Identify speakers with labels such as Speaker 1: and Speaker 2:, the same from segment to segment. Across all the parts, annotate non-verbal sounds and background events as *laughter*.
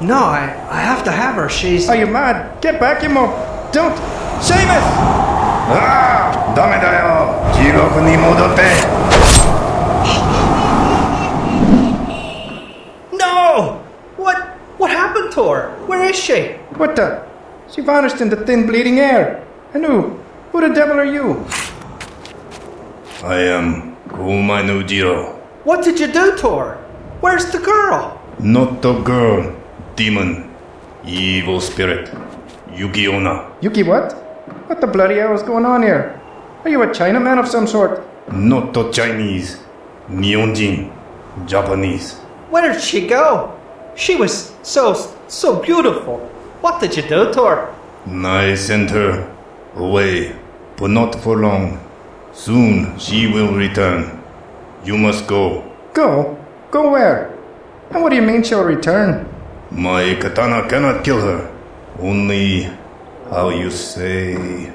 Speaker 1: No, I, I have to have her. She's.
Speaker 2: Are you mad? Get back, you mo. Don't. Seamus!
Speaker 3: Ah! ダメだよ地獄に戻って
Speaker 1: No! What what happened to her? Where is she?
Speaker 2: What the? She vanished in the thin bleeding air. And who? Who the devil are you?
Speaker 3: I am Komainu Jiro.
Speaker 1: What did you do to her? Where's the girl?
Speaker 3: Not the girl demon evil spirit Yuki Onna
Speaker 2: Yuki, what? What the bloody hell is going on here? Are you a Chinaman of some sort?
Speaker 3: not the Chinese Nihonjin Japanese
Speaker 1: Where did she go? She was so, so beautiful. What did you do to her?
Speaker 3: I sent her away but not for long soon she will return you must go
Speaker 2: Go? Go where? And what do you mean she'll return?
Speaker 3: My katana cannot kill her. Only, how you say,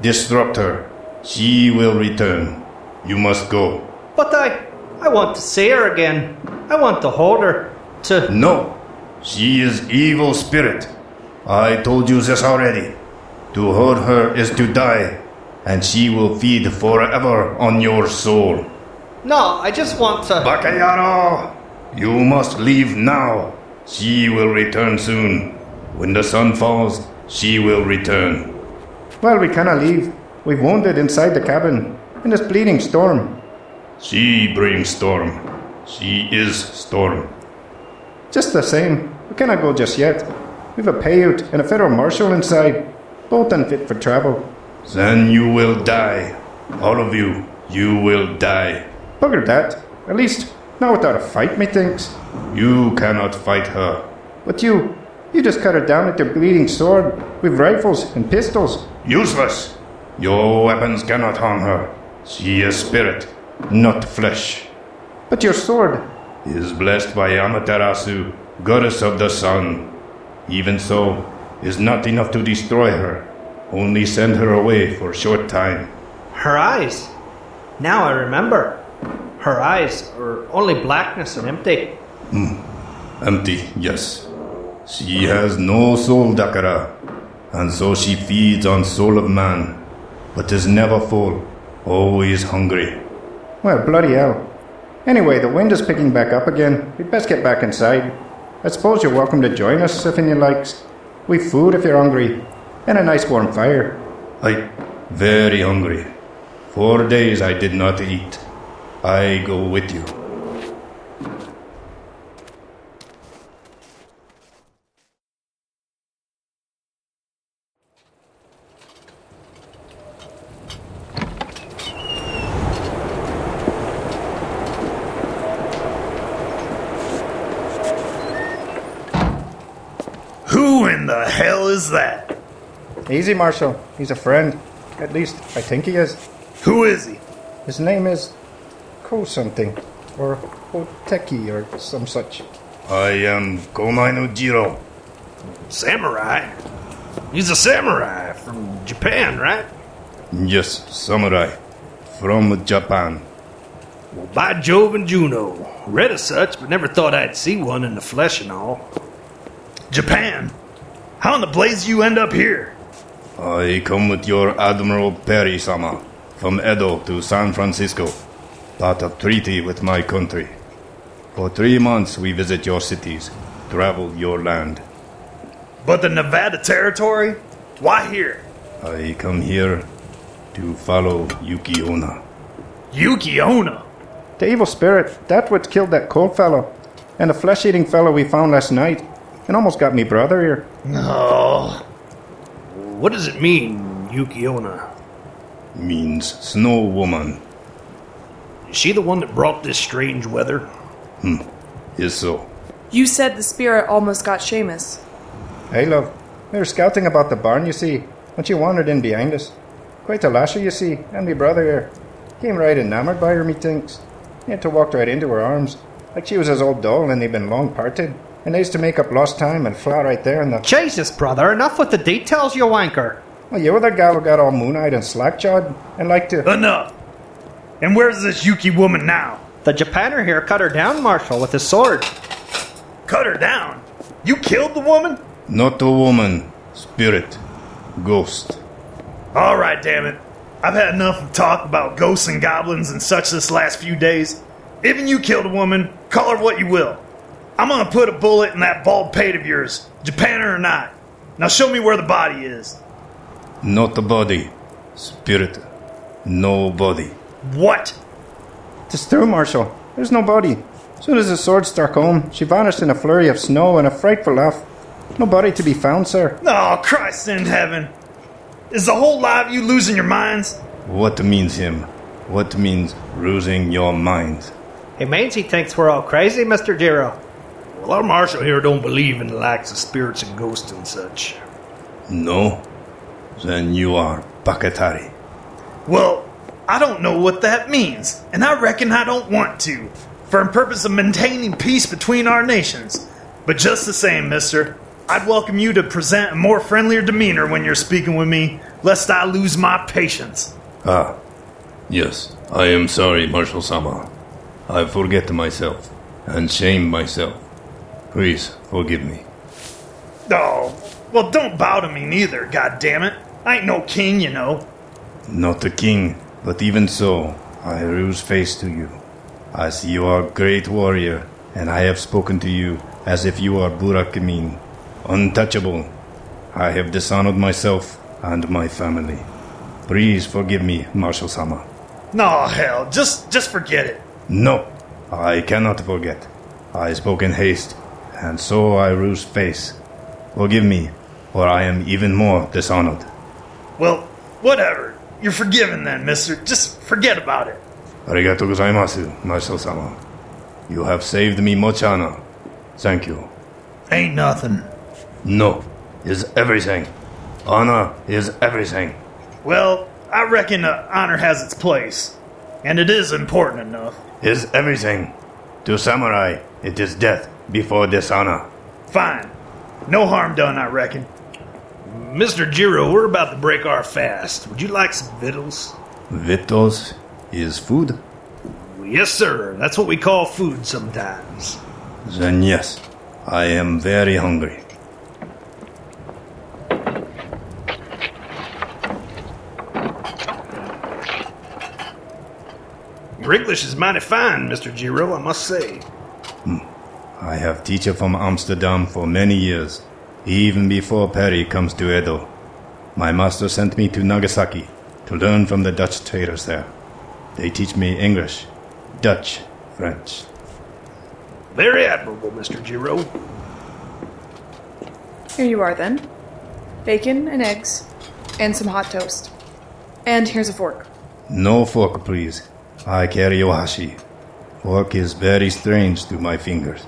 Speaker 3: disrupt her. She will return. You must go.
Speaker 1: But I, I want to see her again. I want to hold her. To.
Speaker 3: No, she is evil spirit. I told you this already. To hurt her is to die, and she will feed forever on your soul.
Speaker 1: No, I just want to.
Speaker 3: Bakayaro, you must leave now. She will return soon. When the sun falls, she will return.
Speaker 2: Well, we cannot leave. We've wounded inside the cabin in this bleeding storm.
Speaker 3: She brings storm. She is storm.
Speaker 2: Just the same, we cannot go just yet. We've a Paiute and a federal marshal inside, both unfit for travel.
Speaker 3: Then you will die. All of you, you will die.
Speaker 2: Bugger that. At least, not without a fight, methinks.
Speaker 3: You cannot fight her.
Speaker 2: But you, you just cut her down with your bleeding sword, with rifles and pistols.
Speaker 3: Useless. Your weapons cannot harm her. She is spirit, not flesh.
Speaker 2: But your sword,
Speaker 3: Is blessed by Amaterasu, goddess of the sun. Even so, is not enough to destroy her. Only send her away for a short time.
Speaker 1: Her eyes. Now I remember. Her eyes are only blackness and empty. Hmm.
Speaker 3: Empty, yes. She has no soul, Dakara, and so she feeds on soul of man, but is never full, always hungry.
Speaker 2: well, bloody hell. Anyway, the wind is picking back up again. We'd best get back inside. I suppose you're welcome to join us if you likes. We've food if you're hungry, and a nice warm fire.
Speaker 3: I very hungry. Four days I did not eat. I go with you.
Speaker 4: Who in the hell is that?
Speaker 2: Easy, Marshal. He's a friend. At least, I think he is.
Speaker 4: Who is he?
Speaker 2: His name is Ko something, or Hoteki, or some such.
Speaker 3: I am Komainu Jiro.
Speaker 4: Samurai? He's a samurai from Japan, right?
Speaker 3: Yes, samurai. From Japan.
Speaker 4: Well, by Jove and Juno. Read of such, but never thought I'd see one in the flesh and all. Japan? How in the blaze you end up here?
Speaker 3: I come with your Admiral Perry sama from Edo to San Francisco. Part of treaty with my country. For three months we visit your cities, travel your land.
Speaker 4: But the Nevada Territory? Why here?
Speaker 3: I come here to follow Yuki Onna.
Speaker 4: Yuki Onna.
Speaker 2: The evil spirit, that what killed that cold fellow, and the flesh eating fellow we found last night, and almost got me brother here.
Speaker 4: Oh. What does it mean, Yuki Onna?
Speaker 3: Means snow woman.
Speaker 4: Is she the one that brought this strange weather? Hmm.
Speaker 3: is so.
Speaker 5: You said the spirit almost got Seamus.
Speaker 2: Hey, love, we were scouting about the barn, you see, when she wandered in behind us. Quite a lasher, you see, and me brother here. Came right enamored by her, methinks. He had to walk right into her arms, like she was his old doll and they'd been long parted. And they used to make up lost time and fly right there in the.
Speaker 1: Jesus, brother, enough with the details, you wanker.
Speaker 2: Well, you were the gal who got all moon eyed and slack jawed and liked to.
Speaker 4: Enough. And where's this Yuki woman now?
Speaker 1: The Japaner here cut her down, Marshal, with his sword.
Speaker 4: Cut her down. You killed the woman?
Speaker 3: Not a woman, spirit, ghost.
Speaker 4: All right, damn it. I've had enough of talk about ghosts and goblins and such this last few days. Even you killed a woman, call her what you will. I'm gonna put a bullet in that bald pate of yours, Japaner or not. Now show me where the body is.
Speaker 3: Not a body, spirit, no body.
Speaker 4: What?
Speaker 2: Tis true, Marshal. There's no body. Soon as the sword struck home, she vanished in a flurry of snow and a frightful laugh. No body to be found, sir.
Speaker 4: Oh, Christ in heaven. Is the whole lot of you losing your minds?
Speaker 3: What means him? What means losing your minds?
Speaker 1: It means he thinks we're all crazy, Mr. Jiro.
Speaker 4: Well, our marshal here don't believe in the likes of spirits and ghosts and such.
Speaker 3: No? Then you are Bakatari.
Speaker 4: Well, I don't know what that means, and I reckon I don't want to, for the purpose of maintaining peace between our nations. But just the same, mister, I'd welcome you to present a more friendlier demeanor when you're speaking with me, lest I lose my patience.
Speaker 3: Ah, yes. I am sorry, Marshal Sama. I forget myself and shame myself. Please forgive me.
Speaker 4: Oh, well, don't bow to me neither, God damn it! I ain't no king, you know.
Speaker 3: Not a king, but even so, I lose face to you. I see you are a great warrior, and I have spoken to you as if you are Burakumin, untouchable. I have dishonored myself and my family. Please forgive me, Marshal Sama.
Speaker 4: No, hell, just just forget it.
Speaker 3: No, I cannot forget. I spoke in haste, and so I lose face. Forgive me, or I am even more dishonored.
Speaker 4: Well, whatever. You're forgiven then, mister. Just forget about it.
Speaker 3: Arigato gozaimasu, Marshal Sama. You have saved me much honor. Thank you.
Speaker 4: Ain't nothing.
Speaker 3: No is everything. Honor is everything.
Speaker 4: Well, I reckon uh, honor has its place. And it is important enough.
Speaker 3: Is everything. To samurai, it is death before dishonor.
Speaker 4: Fine. No harm done, I reckon. Mr. Jiro, we're about to break our fast. Would you like some victuals?
Speaker 3: Victuals is food?
Speaker 4: Yes, sir. That's what we call food sometimes.
Speaker 3: Then yes, I am very hungry.
Speaker 4: Your English is mighty fine, Mr. Jiro, I must say. Hmm.
Speaker 3: I have teacher from Amsterdam for many years, even before Perry comes to Edo. My master sent me to Nagasaki to learn from the Dutch traders there. They teach me English, Dutch, French.
Speaker 4: Very admirable, Mr. Jiro.
Speaker 5: Here you are then. Bacon and eggs, and some hot toast. And here's a fork.
Speaker 3: No fork, please. I carry ohashi. Fork is very strange to my fingers.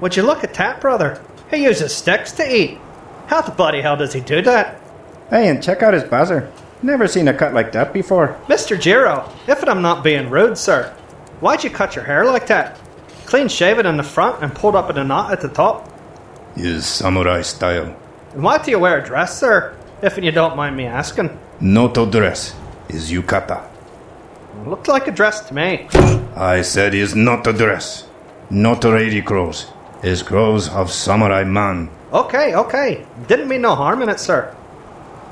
Speaker 1: Would you look at that, brother? He uses sticks to eat. How the bloody hell does he do that?
Speaker 2: Hey, and check out his buzzer. Never seen a cut like that before.
Speaker 1: Mr. Jiro, if I'm not being rude, sir, why'd you cut your hair like that? Clean shaven in the front and pulled up in a knot at the top?
Speaker 3: Is samurai style.
Speaker 1: And why do you wear a dress, sir? If you don't mind me asking.
Speaker 3: Noto dress is yukata.
Speaker 1: Looked like a dress to me.
Speaker 3: I said is not a dress. Not a lady clothes. Is clothes of samurai man.
Speaker 1: Okay, okay. Didn't mean no harm in it, sir.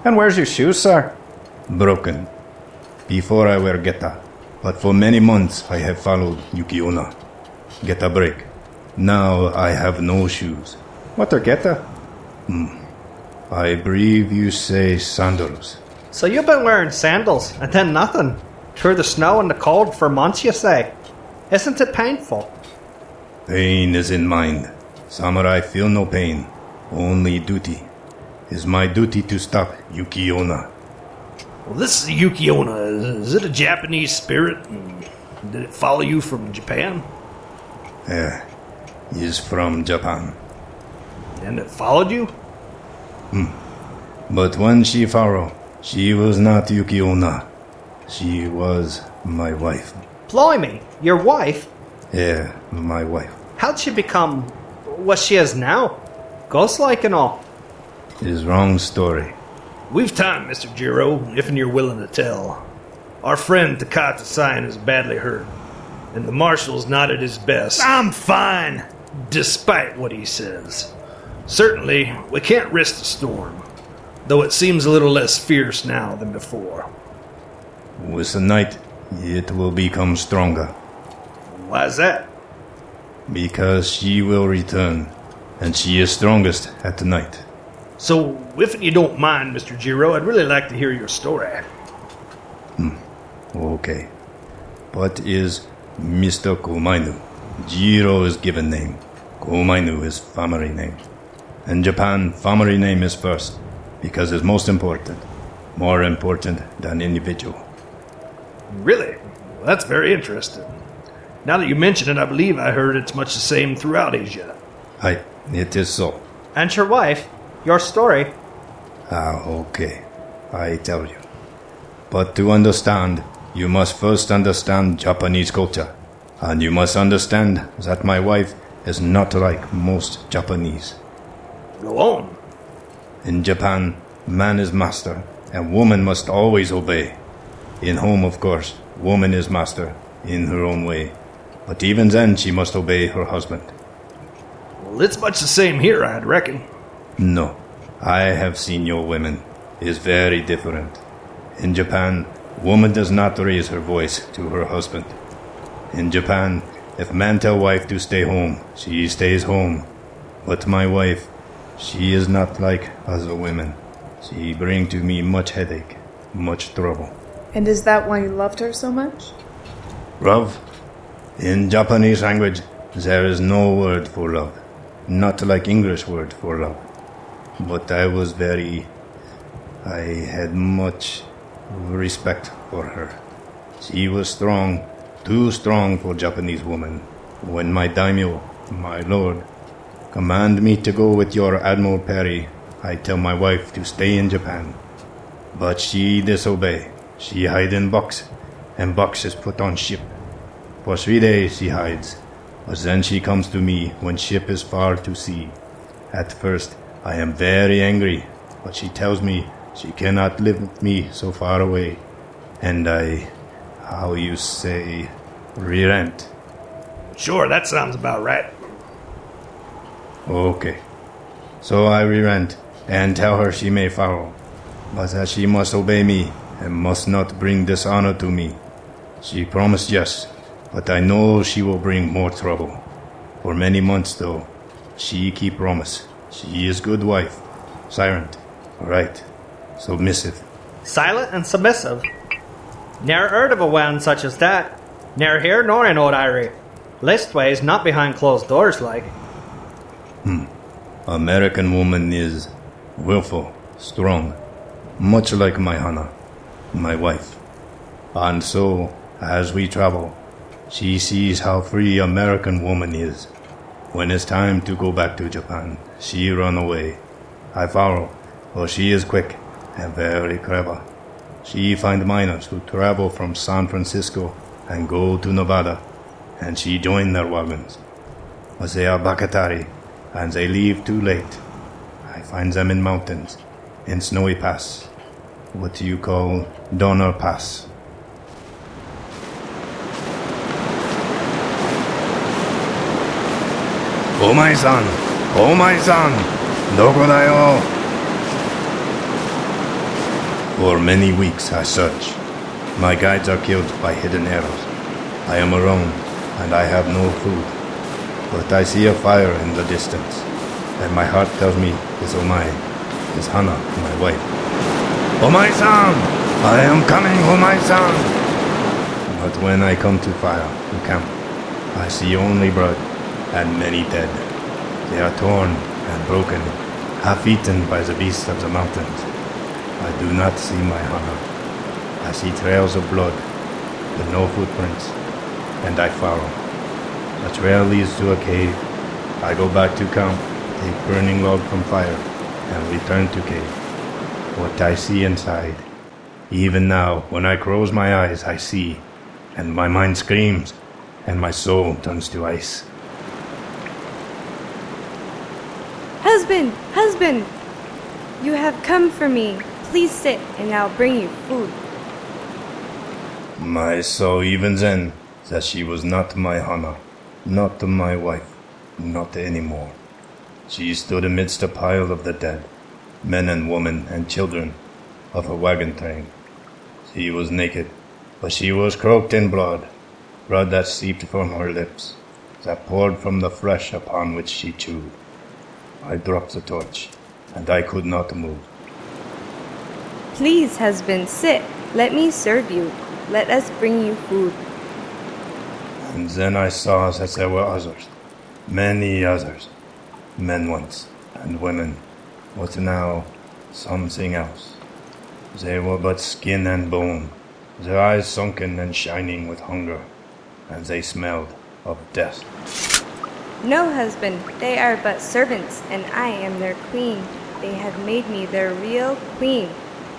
Speaker 2: And where's your shoes, sir?
Speaker 3: Broken. Before I wear geta. But for many months I have followed Yuki Onna. Geta break. Now I have no shoes.
Speaker 2: What are geta? Mm.
Speaker 3: I believe you say sandals.
Speaker 1: So you've been wearing sandals and then nothing. Through the snow and the cold for months, you say. Isn't it painful?
Speaker 3: Pain is in mind. Samurai feel no pain. Only duty. Is my duty to stop Yuki Onna.
Speaker 4: Well, this is Yuki Onna. Is it a Japanese spirit? Did it follow you from Japan?
Speaker 3: Eh, is from Japan.
Speaker 4: And it followed you? Hmm.
Speaker 3: But when she followed, she was not Yuki Onna. She was my wife.
Speaker 1: Blimey, your wife?
Speaker 3: Yeah, my wife.
Speaker 1: How'd she become what she is now? Ghost like and all.
Speaker 3: Is wrong story.
Speaker 4: We've time, Mr. Jiro, if you're willing to tell. Our friend Takata Sign is badly hurt, and the marshal's not at his best. I'm fine, despite what he says.
Speaker 6: Certainly, we can't risk the storm, though it seems a little less fierce now than before.
Speaker 3: With the night, it will become stronger,
Speaker 6: Why's that?
Speaker 3: Because she will return, and she is strongest at the night.
Speaker 6: So, if you don't mind, Mr. Jiro, I'd really like to hear your story. Hmm.
Speaker 3: Okay. What is Mr. Komainu? Jiro is given name. Komainu is family name. In Japan, family name is first, because it's most important. More important than individual.
Speaker 6: Really? Well, that's very interesting. Now that you mention it, I believe I heard it's much the same throughout Asia.
Speaker 3: Aye, it is so.
Speaker 1: And your wife, your story.
Speaker 3: Ah, okay. I tell you. But to understand, you must first understand Japanese culture. And you must understand that my wife is not like most Japanese.
Speaker 6: Go on.
Speaker 3: In Japan, man is master, and woman must always obey. In home, of course, woman is master, in her own way. But even then, she must obey her husband.
Speaker 6: Well, it's much the same here, I'd reckon.
Speaker 3: No, I have seen your women. Is very different. In Japan, woman does not raise her voice to her husband. In Japan, if man tell wife to stay home, she stays home. But my wife, she is not like other women. She bring to me much headache, much trouble.
Speaker 5: And is that why you loved her so much?
Speaker 3: Love? In Japanese language, there is no word for love. Not like English word for love. But I was very. I had much respect for her. She was strong, too strong for Japanese woman. When my daimyo, my lord, command me to go with your Admiral Perry, I tell my wife to stay in Japan. But she disobey. She hide in box, and box is put on ship. For three days she hides, but then she comes to me when ship is far to sea. At first I am very angry, but she tells me she cannot live with me so far away, and I, how you say, relent.
Speaker 6: Sure, that sounds about right.
Speaker 3: Okay. So I relent and tell her she may follow, but that she must obey me and must not bring dishonor to me. She promised yes, but I know she will bring more trouble. For many months, though, she keep promise. She is good wife, silent, right, submissive.
Speaker 1: Silent and submissive. Ne'er heard of a one such as that. Ne'er here nor in Old Irie. Leastways, not behind closed doors like. Hmm.
Speaker 3: American woman is willful, strong, much like my Hana, my wife. And so, as we travel, she sees how free American woman is. When it's time to go back to Japan, she run away. I follow, for she is quick and very clever. She find miners who travel from San Francisco and go to Nevada, and she join their wagons. But they are Bakatari, and they leave too late. I find them in mountains, in Snowy Pass. What you call Donner Pass? Oh my son! Oh my son! どこだよ? For many weeks I search. My guides are killed by hidden arrows. I am alone, and I have no food. But I see a fire in the distance, and my heart tells me it's Omai, it's Hana, my wife. Omai-san! I am coming, Omai-san! But when I come to fire, to camp, I see only blood and many dead. They are torn and broken, half eaten by the beasts of the mountains. I do not see my Hana. I see trails of blood, but no footprints, and I follow. A trail leads to a cave. I go back to camp, take burning log from fire, and return to cave. What I see inside. Even now, when I close my eyes, I see, and my mind screams, and my soul turns to ice.
Speaker 7: Husband, husband! You have come for me. Please sit, and I'll bring you food.
Speaker 3: My soul even then that she was not my Hana, not my wife, not anymore. She stood amidst a pile of the dead, men and women and children, of a wagon train. She was naked, but she was cloaked in blood, blood that seeped from her lips, that poured from the flesh upon which she chewed. I dropped the torch, and I could not move.
Speaker 8: Please, husband, sit. Let me serve you. Let us bring you food.
Speaker 3: And then I saw that there were others, many others, men once, and women, but now something else. They were but skin and bone, their eyes sunken and shining with hunger, and they smelled of death.
Speaker 8: No, husband, they are but servants, and I am their queen. They have made me their real queen.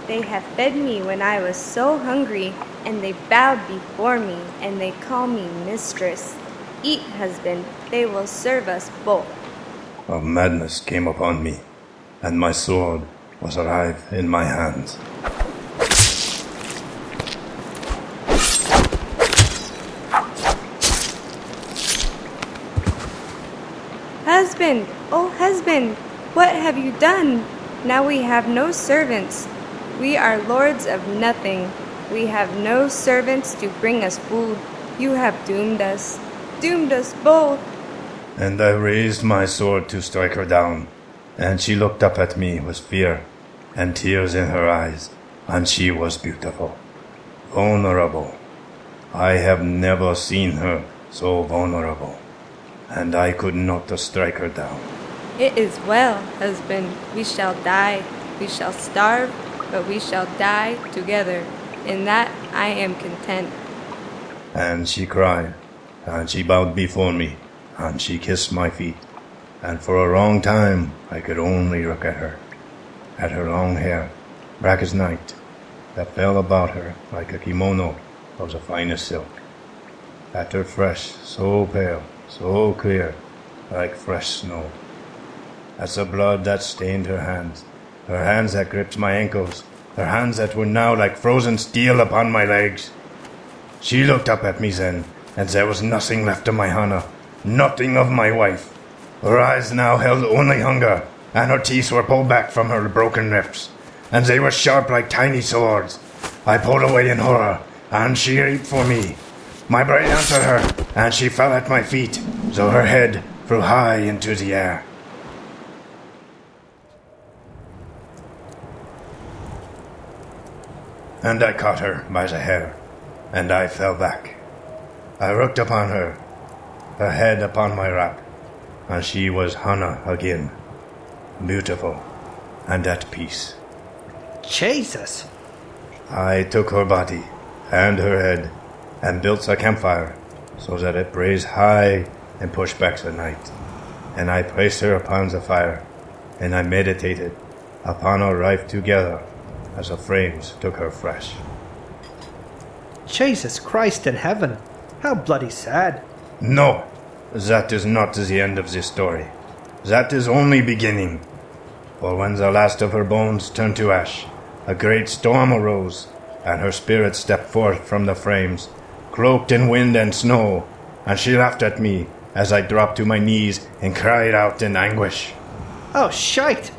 Speaker 8: They have fed me when I was so hungry, and they bowed before me, and they call me mistress. Eat, husband, they will serve us both.
Speaker 3: A madness came upon me, and my sword was alive in my hands.
Speaker 8: Husband, oh husband, what have you done? Now we have no servants. We are lords of nothing. We have no servants to bring us food. You have doomed us, doomed us both.
Speaker 3: And I raised my sword to strike her down, and she looked up at me with fear and tears in her eyes, and she was beautiful, vulnerable. I have never seen her so vulnerable, and I could not strike her down.
Speaker 8: It is well, husband. We shall die. We shall starve, but we shall die together. In that I am content.
Speaker 3: And she cried, and she bowed before me, and she kissed my feet. And for a long time I could only look at her, at her long hair, black as night, that fell about her like a kimono of the finest silk. At her flesh, so pale, so clear, like fresh snow. At the blood that stained her hands, her hands that gripped my ankles, her hands that were now like frozen steel upon my legs. She looked up at me then, and there was nothing left of my Hana, nothing of my wife. Her eyes now held only hunger, and her teeth were pulled back from her broken lips, and they were sharp like tiny swords. I pulled away in horror, and she leaped for me. My brain answered her, and she fell at my feet, so her head flew high into the air. And I caught her by the hair, and I fell back. I looked upon her, her head upon my lap, and she was Hana again, beautiful and at peace.
Speaker 1: Jesus!
Speaker 3: I took her body and her head and built a campfire so that it blazed high and pushed back the night. And I placed her upon the fire, and I meditated upon our life together as the flames took her flesh.
Speaker 1: Jesus Christ in heaven! How bloody sad!
Speaker 3: No, that is not the end of this story. That is only beginning. For when the last of her bones turned to ash, a great storm arose, and her spirit stepped forth from the flames, cloaked in wind and snow, and she laughed at me as I dropped to my knees and cried out in anguish.
Speaker 1: Oh, shite!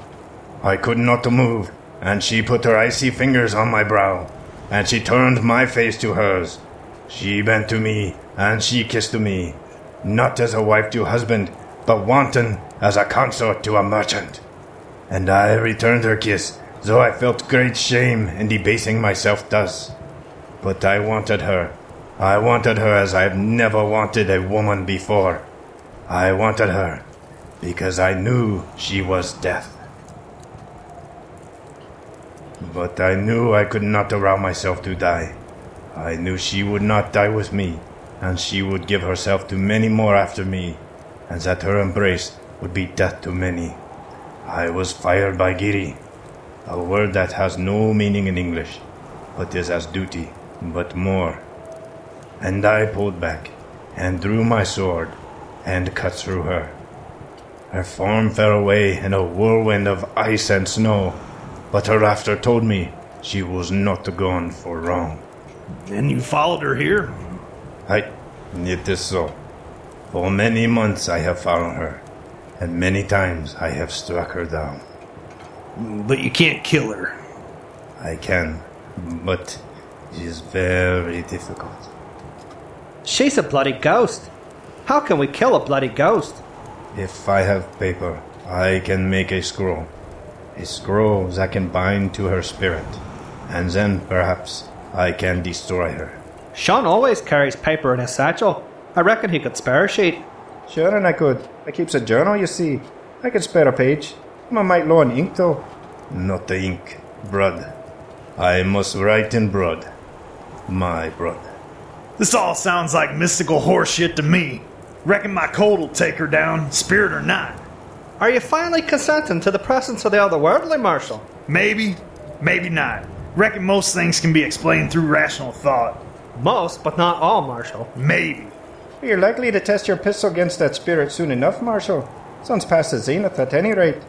Speaker 3: I could not move, and she put her icy fingers on my brow, and she turned my face to hers. She bent to me, and she kissed me, not as a wife to husband, but wanton as a consort to a merchant. And I returned her kiss, though I felt great shame in debasing myself thus. But I wanted her. I wanted her as I've never wanted a woman before. I wanted her because I knew she was death. But I knew I could not allow myself to die. I knew she would not die with me, and she would give herself to many more after me, and that her embrace would be death to many. I was fired by Giri, a word that has no meaning in English, but is as duty, but more. And I pulled back, and drew my sword, and cut through her. Her form fell away in a whirlwind of ice and snow, but her laughter told me she was not gone for long.
Speaker 6: And you followed her here?
Speaker 3: I, it is so. For many months I have followed her, and many times I have struck her down.
Speaker 6: But you can't kill her.
Speaker 3: I can, but it is very difficult.
Speaker 1: She's a bloody ghost. How can we kill a bloody ghost?
Speaker 3: If I have paper, I can make a scroll. A scroll that can bind to her spirit, and then perhaps I can destroy her.
Speaker 1: Sean always carries paper in his satchel. I reckon he could spare a sheet.
Speaker 2: Sure, and I could. I keeps a journal, you see. I could spare a page. I'm a mite low on ink, though.
Speaker 3: Not the ink, blood. I must write in blood. My blood.
Speaker 4: This all sounds like mystical horseshit to me. Reckon my Colt'll take her down, spirit or not.
Speaker 1: Are you finally consenting to the presence of the otherworldly, Marshal?
Speaker 4: Maybe, maybe not. Reckon most things can be explained through rational thought.
Speaker 1: Most, but not all, Marshal.
Speaker 4: Maybe.
Speaker 2: You're likely to test your pistol against that spirit soon enough, Marshal. Sounds past the zenith at any rate.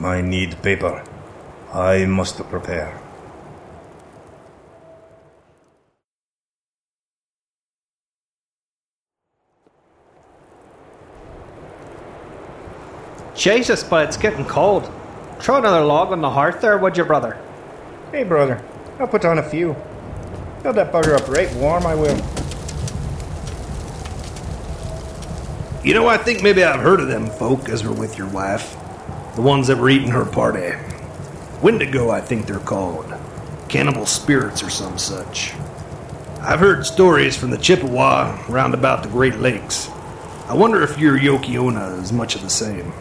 Speaker 3: I need paper. I must prepare.
Speaker 1: Jesus, but it's getting cold. Throw another log on the hearth there, would you, brother?
Speaker 2: Hey, brother, I'll put on a few. Fill that bugger up right warm, I will.
Speaker 6: You know, I think maybe I've heard of them folk as were with your wife. The ones that were eating her party. Wendigo, I think they're called. Cannibal spirits or some such. I've heard stories from the Chippewa round about the Great Lakes. I wonder if your Yuki Onna is much of the same.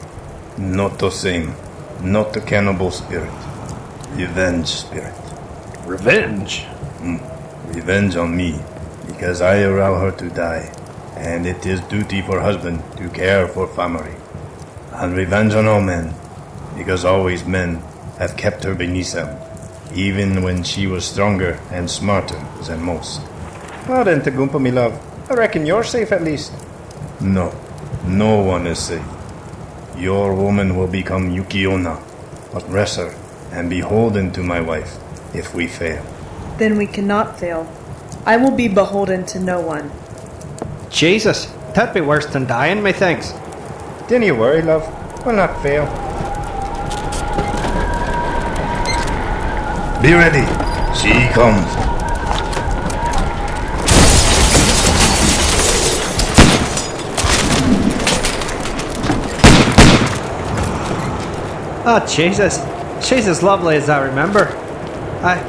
Speaker 3: Not the same. Not the cannibal spirit. Revenge spirit.
Speaker 6: Revenge? Hmm.
Speaker 3: Revenge on me, because I allow her to die, and it is duty for husband to care for family. And revenge on all men, because always men have kept her beneath them, even when she was stronger and smarter than most.
Speaker 2: Well then, Tagumpa, me love. I reckon you're safe at least.
Speaker 3: No, no one is safe. Your woman will become Yuki Onna, oppressor, and beholden to my wife if we fail.
Speaker 5: Then we cannot fail. I will be beholden to no one.
Speaker 1: Jesus, that'd be worse than dying, methinks.
Speaker 2: Dinna you worry, love. We'll not fail.
Speaker 3: Be ready. She comes.
Speaker 1: Oh, Jesus. She's as lovely as I remember. I.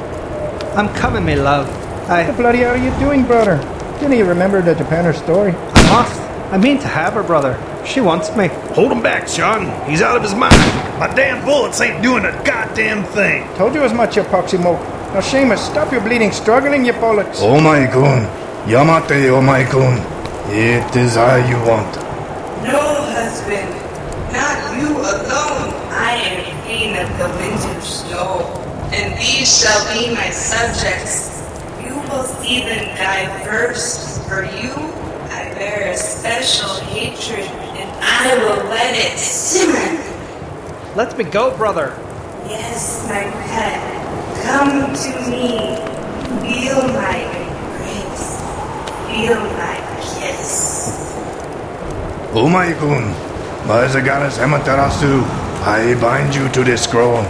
Speaker 1: I'm coming, me love. I.
Speaker 2: What the bloody hell are you doing, brother? Dinna you remember the Japaner story?
Speaker 1: I must. I mean to have her, brother. She wants me.
Speaker 6: Hold him back, Sean. He's out of his mind.
Speaker 4: My damn bullets ain't doing a goddamn thing.
Speaker 2: Told you as much, you poxy moke. Now, Seamus, stop your bleeding struggling, you bollocks.
Speaker 3: Oh my kun. Yamate, oh my kun. It is I you want.
Speaker 8: No, husband, not you alone. And these shall be my subjects. You will see them die first. For you, I bear a special hatred, and I will let it simmer.
Speaker 1: Let me go, brother.
Speaker 8: Yes, my pet, come to me. Feel my embrace. Feel my kiss.
Speaker 3: Oh my kun. By the goddess Amaterasu, I bind you to this scroll.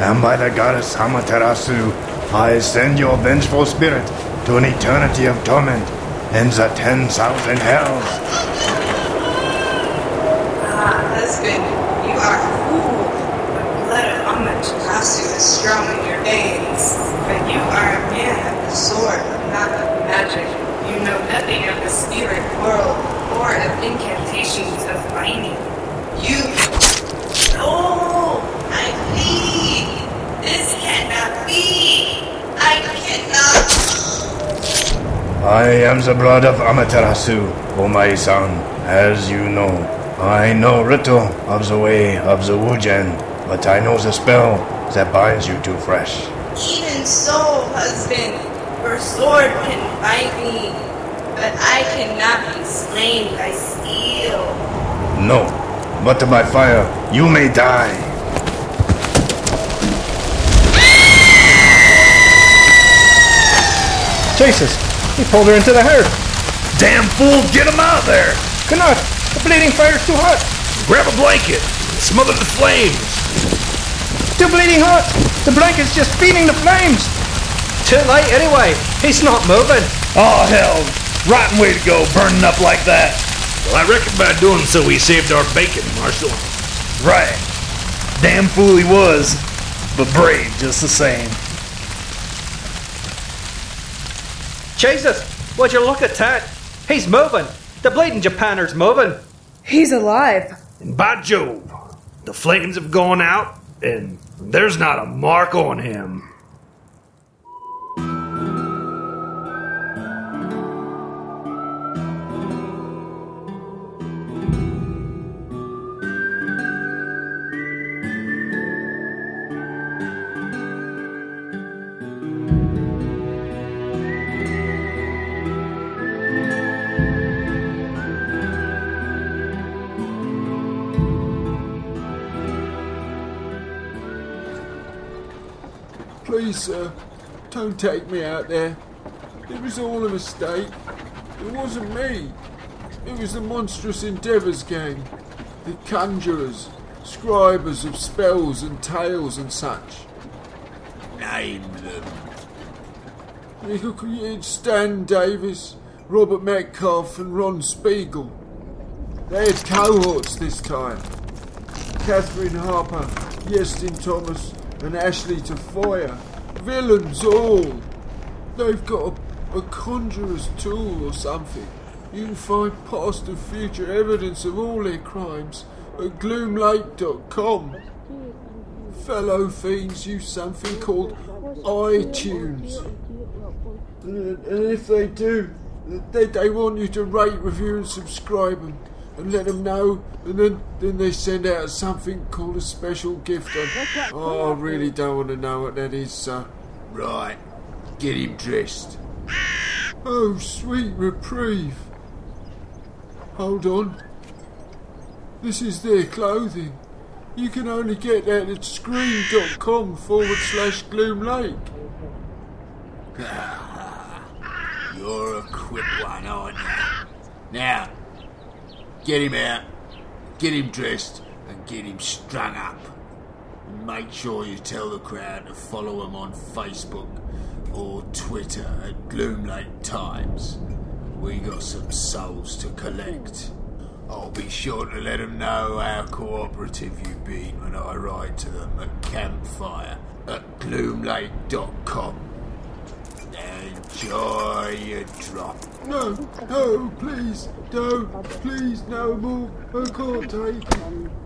Speaker 3: And by the goddess Amaterasu, I send your vengeful spirit to an eternity of torment in the ten thousand hells.
Speaker 8: Ah, husband, you are a fool. The blood of Amaterasu is strong in your veins. But you are a man of the sword, not of magic. You know nothing of the spirit world or of incantations of mining. You. No! I plead! This cannot be! I cannot!
Speaker 3: I am the blood of Amaterasu, O my son. As you know, I know little of the way of the Wujen, but I know the spell that binds you to flesh.
Speaker 8: Even so, husband, your sword can fight me, but I cannot be slain by steel.
Speaker 3: No, but by fire you may die.
Speaker 2: Jesus, he pulled her into the herd.
Speaker 4: Damn fool, get him out of there!
Speaker 2: Cannot. The bleeding fire's too hot.
Speaker 6: Grab a blanket. Smother the flames.
Speaker 2: Too bleeding hot! The blanket's just feeding the flames!
Speaker 1: Too late anyway. He's not moving.
Speaker 4: Oh, hell. Rotten way to go, burning up like that.
Speaker 6: Well, I reckon by doing so we saved our bacon, Marshal.
Speaker 4: Right. Damn fool he was, but brave just the same.
Speaker 1: Jesus, would you look at that? He's moving. The bleeding Japaner's moving.
Speaker 5: He's alive.
Speaker 6: And by Jove, the flames have gone out, and there's not a mark on him.
Speaker 9: Don't take me out there. It was all a mistake. It wasn't me. It was the monstrous endeavours gang. The conjurers, scribers of spells and tales and such.
Speaker 10: Name them.
Speaker 9: It's Stan Davis, Robert Metcalf, and Ron Spiegel. They had cohorts this time. Catherine Harper, Yestin Thomas, and Ashley Tafoya. Villains all. They've got a, a conjurer's tool or something. You can find past and future evidence of all their crimes at gloomlake.com. Fellow fiends use something called iTunes. And, if they do, they, they want you to rate, review, and subscribe them, and let them know. And then, then they send out something called a special gift. And, oh, I really don't want to know what that is, sir.
Speaker 10: Right. Get him dressed.
Speaker 9: Oh, sweet reprieve. Hold on. This is their clothing. You can only get that at screen.com forward slash gloom lake. *laughs*
Speaker 10: You're a quick one, aren't you? Now, get him out, get him dressed, and get him strung up. And make sure you tell the crowd to follow him on Facebook or Twitter at Gloom Lake Times. We got some souls to collect. I'll be sure to let them know how cooperative you've been when I write to them at campfire at gloomlake.com. Enjoy your drop.
Speaker 9: No, no, please, don't, please, no more. I can't take it.